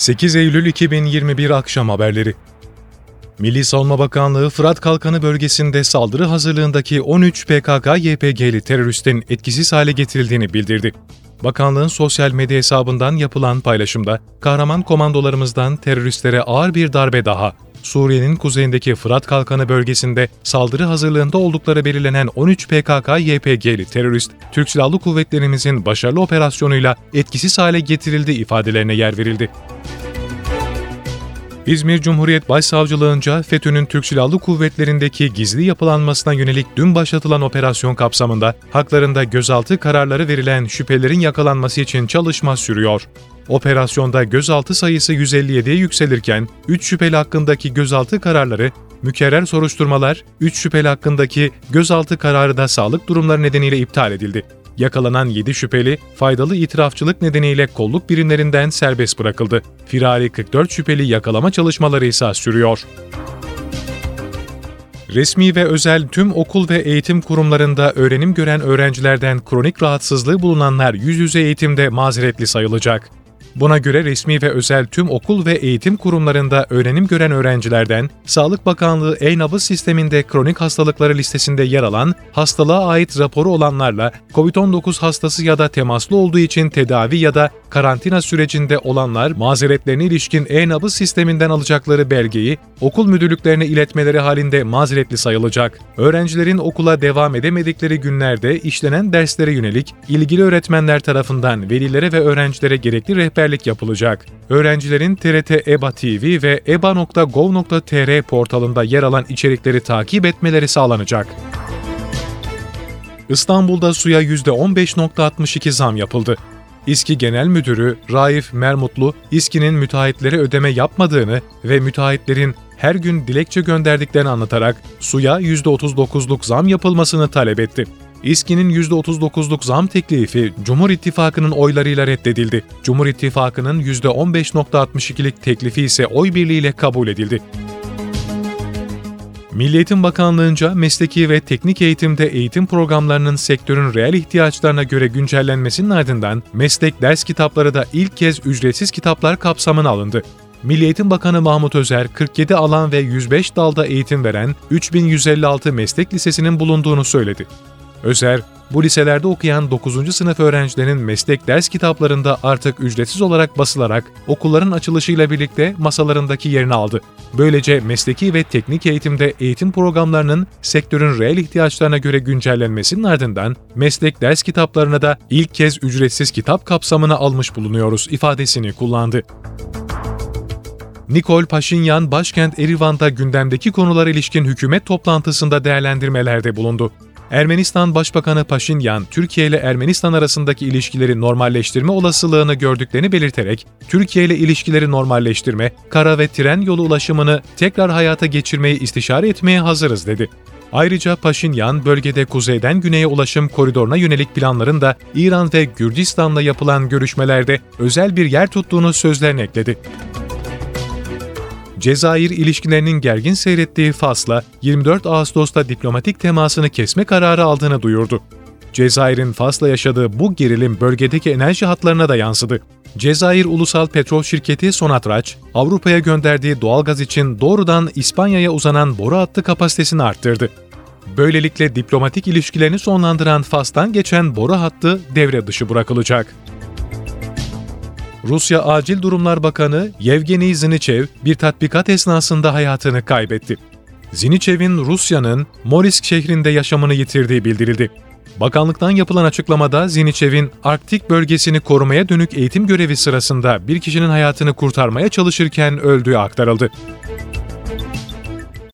8 Eylül 2021 akşam haberleri. Milli Savunma Bakanlığı Fırat Kalkanı bölgesinde saldırı hazırlığındaki 13 PKK-YPG'li teröristin etkisiz hale getirildiğini bildirdi. Bakanlığın sosyal medya hesabından yapılan paylaşımda, kahraman komandolarımızdan teröristlere ağır bir darbe daha, Suriye'nin kuzeyindeki Fırat Kalkanı bölgesinde saldırı hazırlığında oldukları belirlenen 13 PKK-YPG'li terörist, Türk Silahlı Kuvvetlerimizin başarılı operasyonuyla etkisiz hale getirildi ifadelerine yer verildi. İzmir Cumhuriyet Başsavcılığınca FETÖ'nün Türk Silahlı Kuvvetleri'ndeki gizli yapılanmasına yönelik dün başlatılan operasyon kapsamında haklarında gözaltı kararları verilen şüphelerin yakalanması için çalışma sürüyor. Operasyonda gözaltı sayısı 157'ye yükselirken 3 şüpheli hakkındaki gözaltı kararları mükerrer soruşturmalar, 3 şüpheli hakkındaki gözaltı kararı da sağlık durumları nedeniyle iptal edildi. Yakalanan 7 şüpheli, faydalı itirafçılık nedeniyle kolluk birimlerinden serbest bırakıldı. Firari 44 şüpheli yakalama çalışmaları ise sürüyor. Resmi ve özel tüm okul ve eğitim kurumlarında öğrenim gören öğrencilerden kronik rahatsızlığı bulunanlar yüz yüze eğitimde mazeretli sayılacak. Buna göre resmi ve özel tüm okul ve eğitim kurumlarında öğrenim gören öğrencilerden Sağlık Bakanlığı e-nabız sisteminde kronik hastalıkları listesinde yer alan, hastalığa ait raporu olanlarla COVID-19 hastası ya da temaslı olduğu için tedavi ya da karantina sürecinde olanlar mazeretlerine ilişkin e-nabız sisteminden alacakları belgeyi okul müdürlüklerine iletmeleri halinde mazeretli sayılacak. Öğrencilerin okula devam edemedikleri günlerde işlenen derslere yönelik ilgili öğretmenler tarafından velilere ve öğrencilere gerekli rehberlik yapılacak. Öğrencilerin TRT EBA TV ve eba.gov.tr portalında yer alan içerikleri takip etmeleri sağlanacak. İstanbul'da suya %15.62 zam yapıldı. İSKİ Genel Müdürü Raif Mermutlu, İSKİ'nin müteahhitlere ödeme yapmadığını ve müteahhitlerin her gün dilekçe gönderdiklerini anlatarak suya %39'luk zam yapılmasını talep etti. İSKİ'nin %39'luk zam teklifi Cumhur İttifakı'nın oylarıyla reddedildi. Cumhur İttifakı'nın %15.62'lik teklifi ise oy birliğiyle kabul edildi. Milli Eğitim Bakanlığı'nca mesleki ve teknik eğitimde eğitim programlarının sektörün reel ihtiyaçlarına göre güncellenmesinin ardından meslek ders kitapları da ilk kez ücretsiz kitaplar kapsamına alındı. Milli Eğitim Bakanı Mahmut Özer, 47 alan ve 105 dalda eğitim veren 3156 meslek lisesinin bulunduğunu söyledi. Özer, bu liselerde okuyan 9. sınıf öğrencilerin meslek ders kitaplarında artık ücretsiz olarak basılarak okulların açılışıyla birlikte masalarındaki yerini aldı. Böylece mesleki ve teknik eğitimde eğitim programlarının sektörün reel ihtiyaçlarına göre güncellenmesinin ardından meslek ders kitaplarına da ilk kez ücretsiz kitap kapsamına almış bulunuyoruz ifadesini kullandı. Nikol Paşinyan, başkent Erivan'da gündemdeki konulara ilişkin hükümet toplantısında değerlendirmelerde bulundu. Ermenistan Başbakanı Paşinyan, Türkiye ile Ermenistan arasındaki ilişkileri normalleştirme olasılığını gördüklerini belirterek, Türkiye ile ilişkileri normalleştirme, kara ve tren yolu ulaşımını tekrar hayata geçirmeyi istişare etmeye hazırız dedi. Ayrıca Paşinyan, bölgede kuzeyden güneye ulaşım koridoruna yönelik planların da İran ve Gürcistan'la yapılan görüşmelerde özel bir yer tuttuğunu sözlerine ekledi. Cezayir ilişkilerinin gergin seyrettiği Fas'la 24 Ağustos'ta diplomatik temasını kesme kararı aldığını duyurdu. Cezayir'in Fas'la yaşadığı bu gerilim bölgedeki enerji hatlarına da yansıdı. Cezayir Ulusal Petrol Şirketi Sonatrach, Avrupa'ya gönderdiği doğalgaz için doğrudan İspanya'ya uzanan boru hattı kapasitesini arttırdı. Böylelikle diplomatik ilişkilerini sonlandıran Fas'tan geçen boru hattı devre dışı bırakılacak. Rusya Acil Durumlar Bakanı Yevgeni Zinichev bir tatbikat esnasında hayatını kaybetti. Zinichev'in Rusya'nın Morisk şehrinde yaşamını yitirdiği bildirildi. Bakanlıktan yapılan açıklamada Zinichev'in Arktik bölgesini korumaya dönük eğitim görevi sırasında bir kişinin hayatını kurtarmaya çalışırken öldüğü aktarıldı.